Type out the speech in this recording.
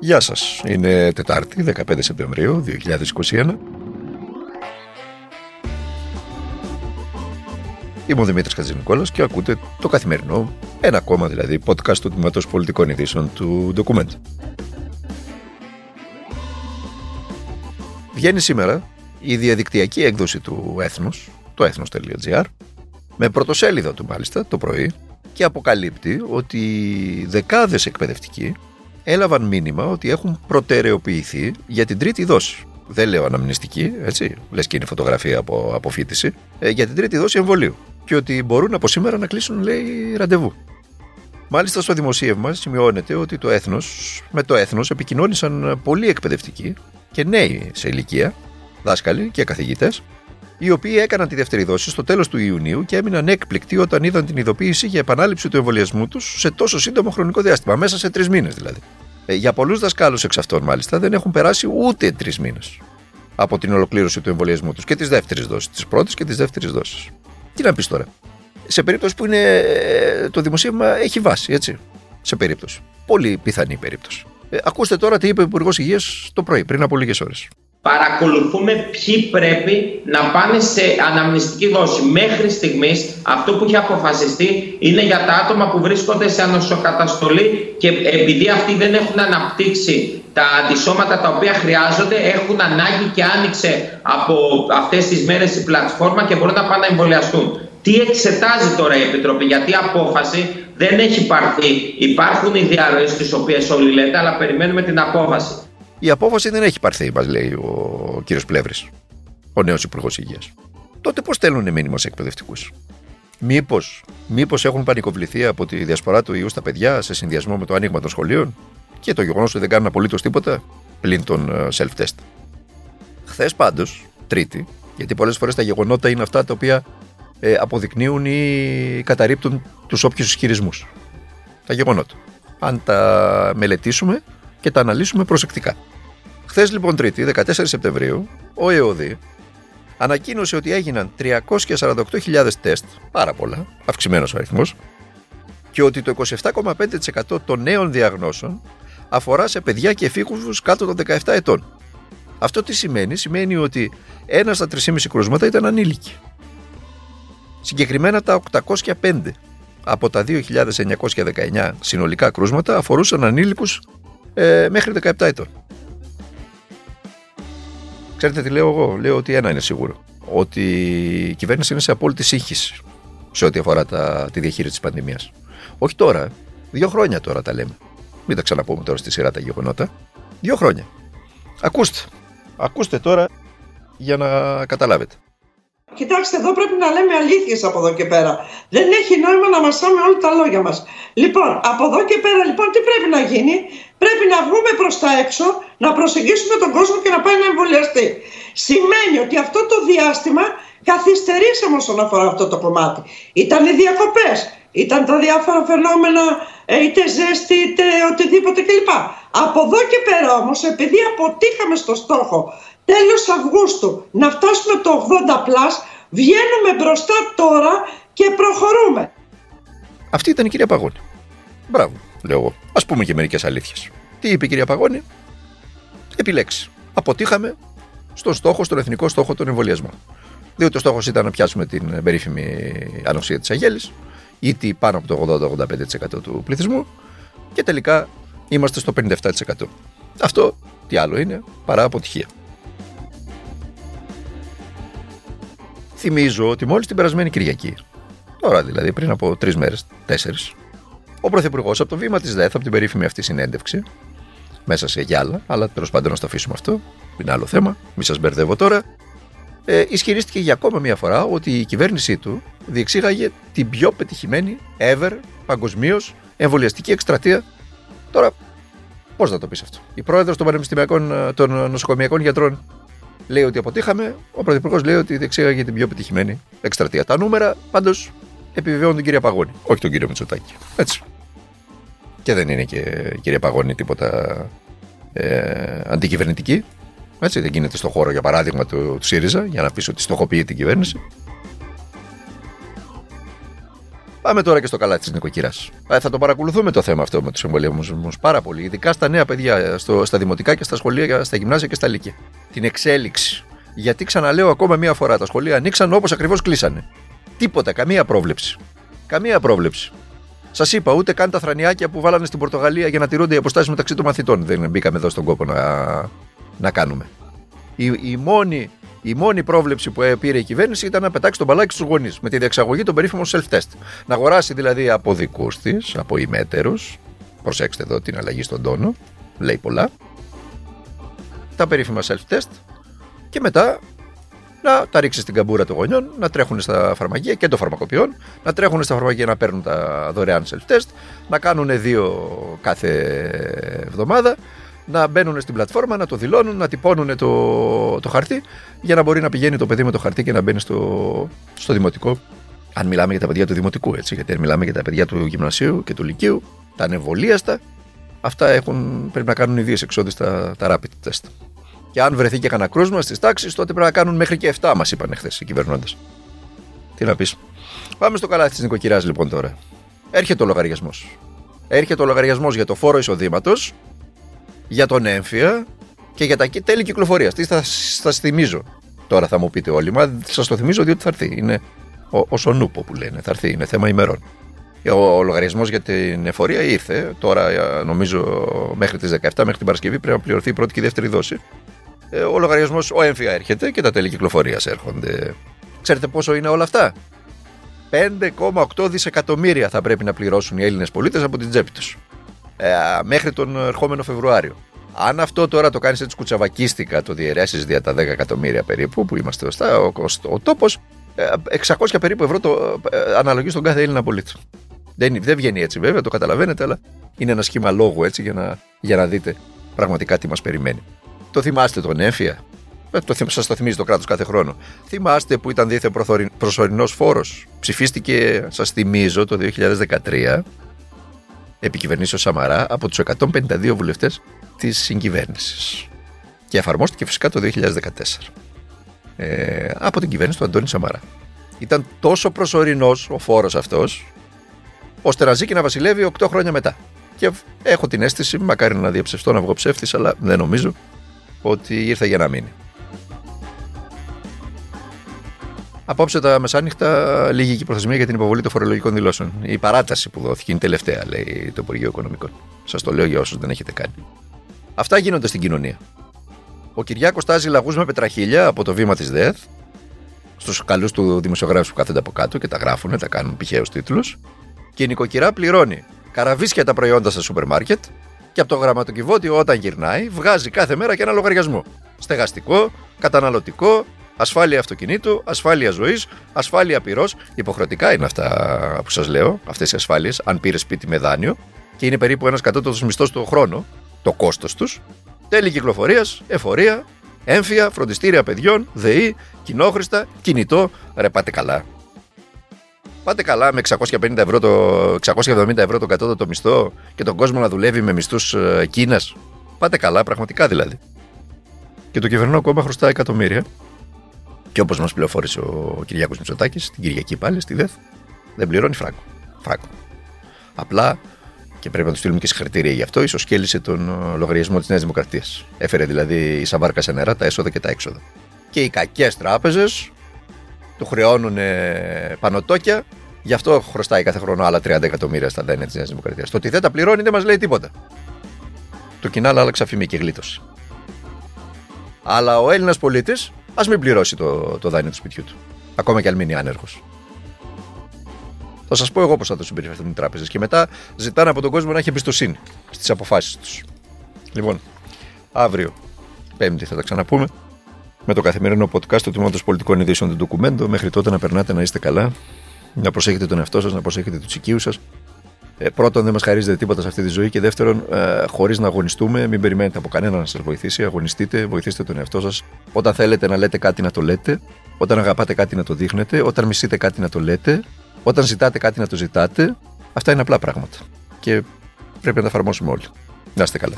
Γεια σας, είναι Τετάρτη, 15 Σεπτεμβρίου 2021. Είμαι ο Δημήτρης Κατζηνικόλας και ακούτε το καθημερινό, ένα ακόμα δηλαδή, podcast του Τμήματος Πολιτικών Ειδήσεων του Document. Βγαίνει σήμερα η διαδικτυακή έκδοση του Έθνους, το έθνος.gr, με πρωτοσέλιδο του μάλιστα το πρωί και αποκαλύπτει ότι δεκάδες εκπαιδευτικοί έλαβαν μήνυμα ότι έχουν προτεραιοποιηθεί για την τρίτη δόση. Δεν λέω αναμνηστική, έτσι, λες και είναι φωτογραφία από αποφύτιση, ε, για την τρίτη δόση εμβολίου. Και ότι μπορούν από σήμερα να κλείσουν, λέει, ραντεβού. Μάλιστα στο δημοσίευμα σημειώνεται ότι το έθνος, με το έθνος επικοινώνησαν πολλοί εκπαιδευτικοί και νέοι σε ηλικία, δάσκαλοι και καθηγητές, οι οποίοι έκαναν τη δεύτερη δόση στο τέλος του Ιουνίου και έμειναν έκπληκτοι όταν είδαν την ειδοποίηση για επανάληψη του εμβολιασμού τους σε τόσο σύντομο χρονικό διάστημα, μέσα σε τρεις μήνες δηλαδή. Ε, για πολλούς δασκάλους εξ αυτών, μάλιστα, δεν έχουν περάσει ούτε τρεις μήνες από την ολοκλήρωση του εμβολιασμού τους και της δεύτερης δόσης, της πρώτης και της δεύτερης δόσης. Τι να πεις τώρα; Σε περίπτωση που είναι, ε, το δημοσίευμα έχει βάση, έτσι. Σε περίπτωση. Πολύ πιθανή περίπτωση. Ε, ακούστε τώρα τι είπε ο Υπουργός Υγείας το πρωί, πριν από λίγες ώρες παρακολουθούμε ποιοι πρέπει να πάνε σε αναμνηστική δόση. Μέχρι στιγμής αυτό που έχει αποφασιστεί είναι για τα άτομα που βρίσκονται σε ανοσοκαταστολή και επειδή αυτοί δεν έχουν αναπτύξει τα αντισώματα τα οποία χρειάζονται, έχουν ανάγκη και άνοιξε από αυτές τις μέρες η πλατφόρμα και μπορούν να πάνε να εμβολιαστούν. Τι εξετάζει τώρα η Επιτροπή, γιατί η απόφαση δεν έχει πάρθει. Υπάρχουν οι διαρροές τις οποίες όλοι λέτε, αλλά περιμένουμε την απόφαση. Η απόφαση δεν έχει πάρθει, μας λέει ο κύριος Πλεύρης, ο νέος Υπουργός Υγείας. Τότε πώς στέλνουν μήνυμα σε εκπαιδευτικούς; Μήπως μήπως έχουν πανικοβληθεί από τη διασπορά του ιού στα παιδιά σε συνδυασμό με το άνοιγμα των σχολείων και το γεγονός ότι δεν κάνουν απολύτως τίποτα πλην των ε, self-test; Χθες πάντως, Τρίτη, γιατί πολλές φορές τα γεγονότα είναι αυτά τα οποία ε, αποδεικνύουν ή καταρρύπτουν τους όποιους ισχυρισμούς. Τα γεγονότα. Αν τα μελετήσουμε, και τα αναλύσουμε προσεκτικά. Χθες λοιπόν Τρίτη, 14 Σεπτεμβρίου, ο ΕΟΔΗ ανακοίνωσε ότι έγιναν 348.000 τεστ, πάρα πολλά, αυξημένος αριθμός, και ότι το 27,5% των νέων διαγνώσεων αφορά σε παιδιά και εφήβους κάτω των 17 ετών. Αυτό τι σημαίνει, σημαίνει ότι ένα στα 3,5 κρούσματα ήταν ανήλικοι. Συγκεκριμένα τα 805 από τα 2.919 συνολικά κρούσματα αφορούσαν ανήλικους ε, μέχρι 17 ετών. Ξέρετε τι λέω εγώ, λέω ότι ένα είναι σίγουρο. Ότι η κυβέρνηση είναι σε απόλυτη σύγχυση σε ό,τι αφορά τα, τη διαχείριση της πανδημίας. Όχι τώρα, δύο χρόνια τώρα τα λέμε. Μην τα ξαναπούμε τώρα στη σειρά τα γεγονότα. Δύο χρόνια. Ακούστε. Ακούστε τώρα για να καταλάβετε. Κοιτάξτε, εδώ πρέπει να λέμε αλήθειες από εδώ και πέρα. Δεν έχει νόημα να μασάμε όλα τα λόγια μας. Λοιπόν, από εδώ και πέρα, λοιπόν, τι πρέπει να γίνει; Πρέπει να βγούμε προς τα έξω, να προσεγγίσουμε τον κόσμο και να πάει να εμβολιαστεί. Σημαίνει ότι αυτό το διάστημα καθυστερήσαμε όσον αφορά αυτό το κομμάτι. Ήταν οι διακοπές, ήταν τα διάφορα φαινόμενα, ε, είτε ζέστη, είτε οτιδήποτε κλπ. Από εδώ και πέρα όμως, επειδή αποτύχαμε στο στόχο τέλος Αυγούστου να φτάσουμε το 80 πλάς, βγαίνουμε μπροστά τώρα και προχωρούμε. Αυτή ήταν η κυρία Παγώνη. Μπράβο, λέω εγώ. Α πούμε και μερικές αλήθειες. Τι είπε η κυρία Παγώνη, επιλέξει. Αποτύχαμε στον στόχο, στον εθνικό στόχο των εμβολιασμών. Διότι ο στόχος ήταν να πιάσουμε την περίφημη ανοσία της Αγέλης, ήτι πάνω από το 80-85% του πληθυσμού, και τελικά είμαστε στο 57%. Αυτό τι άλλο είναι παρά αποτυχία. Θυμίζω ότι μόλις την περασμένη Κυριακή, τώρα δηλαδή πριν από τρεις μέρες, τέσσερις, ο Πρωθυπουργός από το βήμα της ΔΕΘ, από την περίφημη αυτή συνέντευξη, μέσα σε γυάλα, αλλά τέλος πάντων να το αφήσουμε αυτό, είναι άλλο θέμα, μη σας μπερδεύω τώρα, ε, ισχυρίστηκε για ακόμα μία φορά ότι η κυβέρνησή του διεξήγαγε την πιο πετυχημένη ever παγκοσμίως εμβολιαστική εκστρατεία. Τώρα, πώς να το πεις αυτό; Η πρόεδρος των, των νοσοκομιακών γιατρών λέει ότι αποτύχαμε, ο Πρωθυπουργός λέει ότι διεξήγαγε την πιο πετυχημένη εκστρατεία. Τα νούμερα πάντως επιβεβαιώνουν την κυρία Παγώνη, όχι τον κύριο Μητσοτάκη. Έτσι. Και δεν είναι και η κυρία Παγώνη τίποτα ε, αντικυβερνητική. Έτσι, δεν γίνεται στο χώρο, για παράδειγμα, του, του ΣΥΡΙΖΑ για να πεις ότι στοχοποιεί την κυβέρνηση. Πάμε τώρα και στο καλάθι της νοικοκυράς. Ε, θα το παρακολουθούμε το θέμα αυτό με τους εμβολιασμούς πάρα πολύ. Ειδικά στα νέα παιδιά, στο, στα δημοτικά και στα σχολεία, στα γυμνάσια και στα λύκεια. Την εξέλιξη. Γιατί ξαναλέω ακόμα μία φορά, τα σχολεία ανοίξαν όπως ακριβώς κλείσανε. Τίποτα, καμία πρόβλεψη. Καμία πρόβλεψη. Σας είπα, ούτε καν τα θρανιάκια που βάλανε στην Πορτογαλία για να τηρούνται οι αποστάσεις μεταξύ των μαθητών. Δεν μπήκαμε εδώ στον κόπο να, να κάνουμε. Η, η, μόνη, η μόνη πρόβλεψη που πήρε η κυβέρνηση ήταν να πετάξει τον μπαλάκι στους γονείς με τη διεξαγωγή των περίφημων self-test. Να αγοράσει δηλαδή από δικούς της, από ημέτερους. Προσέξτε εδώ την αλλαγή στον τόνο. Λέει πολλά. Τα περίφημα self-test. Και μετά να τα ρίξει στην καμπούρα των γονιών, να τρέχουν στα φαρμακεία και των φαρμακοποιών, να τρέχουν στα φαρμακεία να παίρνουν τα δωρεάν self-test, να κάνουν δύο κάθε εβδομάδα, να μπαίνουν στην πλατφόρμα, να το δηλώνουν, να τυπώνουν το, το χαρτί για να μπορεί να πηγαίνει το παιδί με το χαρτί και να μπαίνει στο, στο δημοτικό. Αν μιλάμε για τα παιδιά του δημοτικού, έτσι, γιατί αν μιλάμε για τα παιδιά του γυμνασίου και του λυκείου, τα ανεβολίαστα, αυτά έχουν, πρέπει να κάνουν ιδίε εξόδου τα, τα rapid test. Και αν βρεθεί και κανένα κρούσμα στις τάξεις, τότε πρέπει να κάνουν μέχρι και 7, μας είπαν χθε οι κυβερνώντες. Τι να πεις. Πάμε στο καλάθι της νοικοκυράς λοιπόν τώρα. Έρχεται ο λογαριασμός. Έρχεται ο λογαριασμός για το φόρο εισοδήματος, για τον έμφυα και για τα τέλη κυκλοφορίας. Τι θα σας θυμίζω; Τώρα θα μου πείτε όλοι, μα σας το θυμίζω διότι θα έρθει. Είναι ο, ο Σονούπο που λένε. Θα έρθει, είναι θέμα ημερών. Ο, ο λογαριασμός για την εφορία ήρθε. Τώρα, νομίζω, μέχρι τις 17, μέχρι την Παρασκευή πρέπει να πληρωθεί η πρώτη και η δεύτερη δόση. Ε, ο λογαριασμός, ο έμφυα έρχεται και τα τέλη κυκλοφορίας έρχονται. Ξέρετε πόσο είναι όλα αυτά; 5,8 δισεκατομμύρια θα πρέπει να πληρώσουν οι Έλληνες πολίτες από την τσέπη τους. Ε, μέχρι τον ερχόμενο Φεβρουάριο. Αν αυτό τώρα το κάνεις έτσι κουτσαβακίστικα, το διαιρέσεις δια τα 10 εκατομμύρια περίπου, που είμαστε ωστά, ο, ο, ο τόπος, 600 περίπου ευρώ το ε, αναλογείς στον κάθε Έλληνα πολίτη. Δεν, δεν βγαίνει έτσι βέβαια, το καταλαβαίνετε, αλλά είναι ένα σχήμα λόγου έτσι για να, για να δείτε πραγματικά τι μας περιμένει. Το θυμάστε τον Έμφυα. Ε, το, σας το θυμίζει το κράτος κάθε χρόνο. Θυμάστε που ήταν δίθεν προσωρινός φόρος. Ψηφίστηκε, σας θυμίζω, το 2013 επικυβερνήσεω Σαμαρά από τους 152 βουλευτές της συγκυβέρνησης. Και εφαρμόστηκε φυσικά το 2014. Ε, από την κυβέρνηση του Αντώνη Σαμαρά. Ήταν τόσο προσωρινός ο φόρος αυτός, ώστε να ζει και να βασιλεύει 8 χρόνια μετά. Και έχω την αίσθηση, μακάρι να διαψευστώ να βγω ψεύτης, αλλά δεν νομίζω, ότι ήρθε για να μείνει. Απόψε τα μεσάνυχτα λίγη και η προθεσμία για την υποβολή των φορολογικών δηλώσεων. Η παράταση που δόθηκε είναι τελευταία, λέει το Υπουργείο Οικονομικών. Σας το λέω για όσους δεν έχετε κάνει. Αυτά γίνονται στην κοινωνία. Ο Κυριάκος τάζει λαγούς με πετραχίλια από το βήμα της ΔΕΘ στους καλούς του δημοσιογράφους που κάθονται από κάτω και τα γράφουν, τα κάνουν πηχαίους τίτλους. Και η νοικοκυρά πληρώνει καραβίσια τα προϊόντα στα σούπερ μάρκετ, και από το γραμματοκιβώτιο όταν γυρνάει βγάζει κάθε μέρα και ένα λογαριασμό. Στεγαστικό, καταναλωτικό, ασφάλεια αυτοκινήτου, ασφάλεια ζωής, ασφάλεια πυρός. Υποχρεωτικά είναι αυτά που σας λέω, αυτές οι ασφάλειες, αν πήρες σπίτι με δάνειο και είναι περίπου ένας κατώτατος μισθός το χρόνο, το κόστος τους. Τέλη κυκλοφορίας, εφορία, έμφυα, φροντιστήρια παιδιών, ΔΕΗ, κοινόχρηστα, κινητό. Ρε πάτε καλά. Πάτε καλά με 650 ευρώ το, 670 ευρώ το κατώτατο μισθό και τον κόσμο να δουλεύει με μισθούς ε, Κίνας. Πάτε καλά, πραγματικά δηλαδή. Και το κυβερνό κόμμα χρωστά εκατομμύρια. Και όπως μας πληροφόρησε ο Κυριάκος Μητσοτάκης, την Κυριακή πάλι στη ΔΕΘ, δεν πληρώνει φράγκο. φράγκο. Απλά και πρέπει να του στείλουμε και συγχαρητήρια γι' αυτό, ίσω κέλυσε τον ε, λογαριασμό της Νέας Δημοκρατίας. Έφερε δηλαδή η Σαβάρκα σε νερά τα έσοδα και τα έξοδα. Και οι κακές τράπεζες του χρεώνουν πανωτόκια, γι' αυτό χρωστάει κάθε χρόνο άλλα 30 εκατομμύρια στα δάνεια της Νέας Δημοκρατίας. Το ότι δεν τα πληρώνει δεν μας λέει τίποτα. Το κοινάλ άλλαξε αφημί και γλίτωση. Αλλά ο Έλληνας πολίτης ας μην πληρώσει το, το δάνειο του σπιτιού του. Ακόμα και αν μείνει άνεργος. Θα σας πω εγώ πώς θα το συμπεριφερθούν οι τράπεζες. Και μετά ζητάνε από τον κόσμο να έχει εμπιστοσύνη στις αποφάσεις τους. Λοιπόν, αύριο, Πέμπτη, θα τα ξαναπούμε με το καθημερινό podcast του Τμήματος Πολιτικών Ειδήσεων του Ντοκουμέντο. Μέχρι τότε να περνάτε να είστε καλά, να προσέχετε τον εαυτό σας, να προσέχετε τους οικείους σας. Ε, πρώτον, δεν μας χαρίζετε τίποτα σε αυτή τη ζωή. Και δεύτερον, ε, χωρίς να αγωνιστούμε, μην περιμένετε από κανένα να σας βοηθήσει. Αγωνιστείτε, βοηθήστε τον εαυτό σας. Όταν θέλετε να λέτε κάτι, να το λέτε. Όταν αγαπάτε κάτι, να το δείχνετε. Όταν μισείτε κάτι, να το λέτε. Όταν ζητάτε κάτι, να το ζητάτε. Αυτά είναι απλά πράγματα. Και πρέπει να τα εφαρμόσουμε όλοι. Να είστε καλά.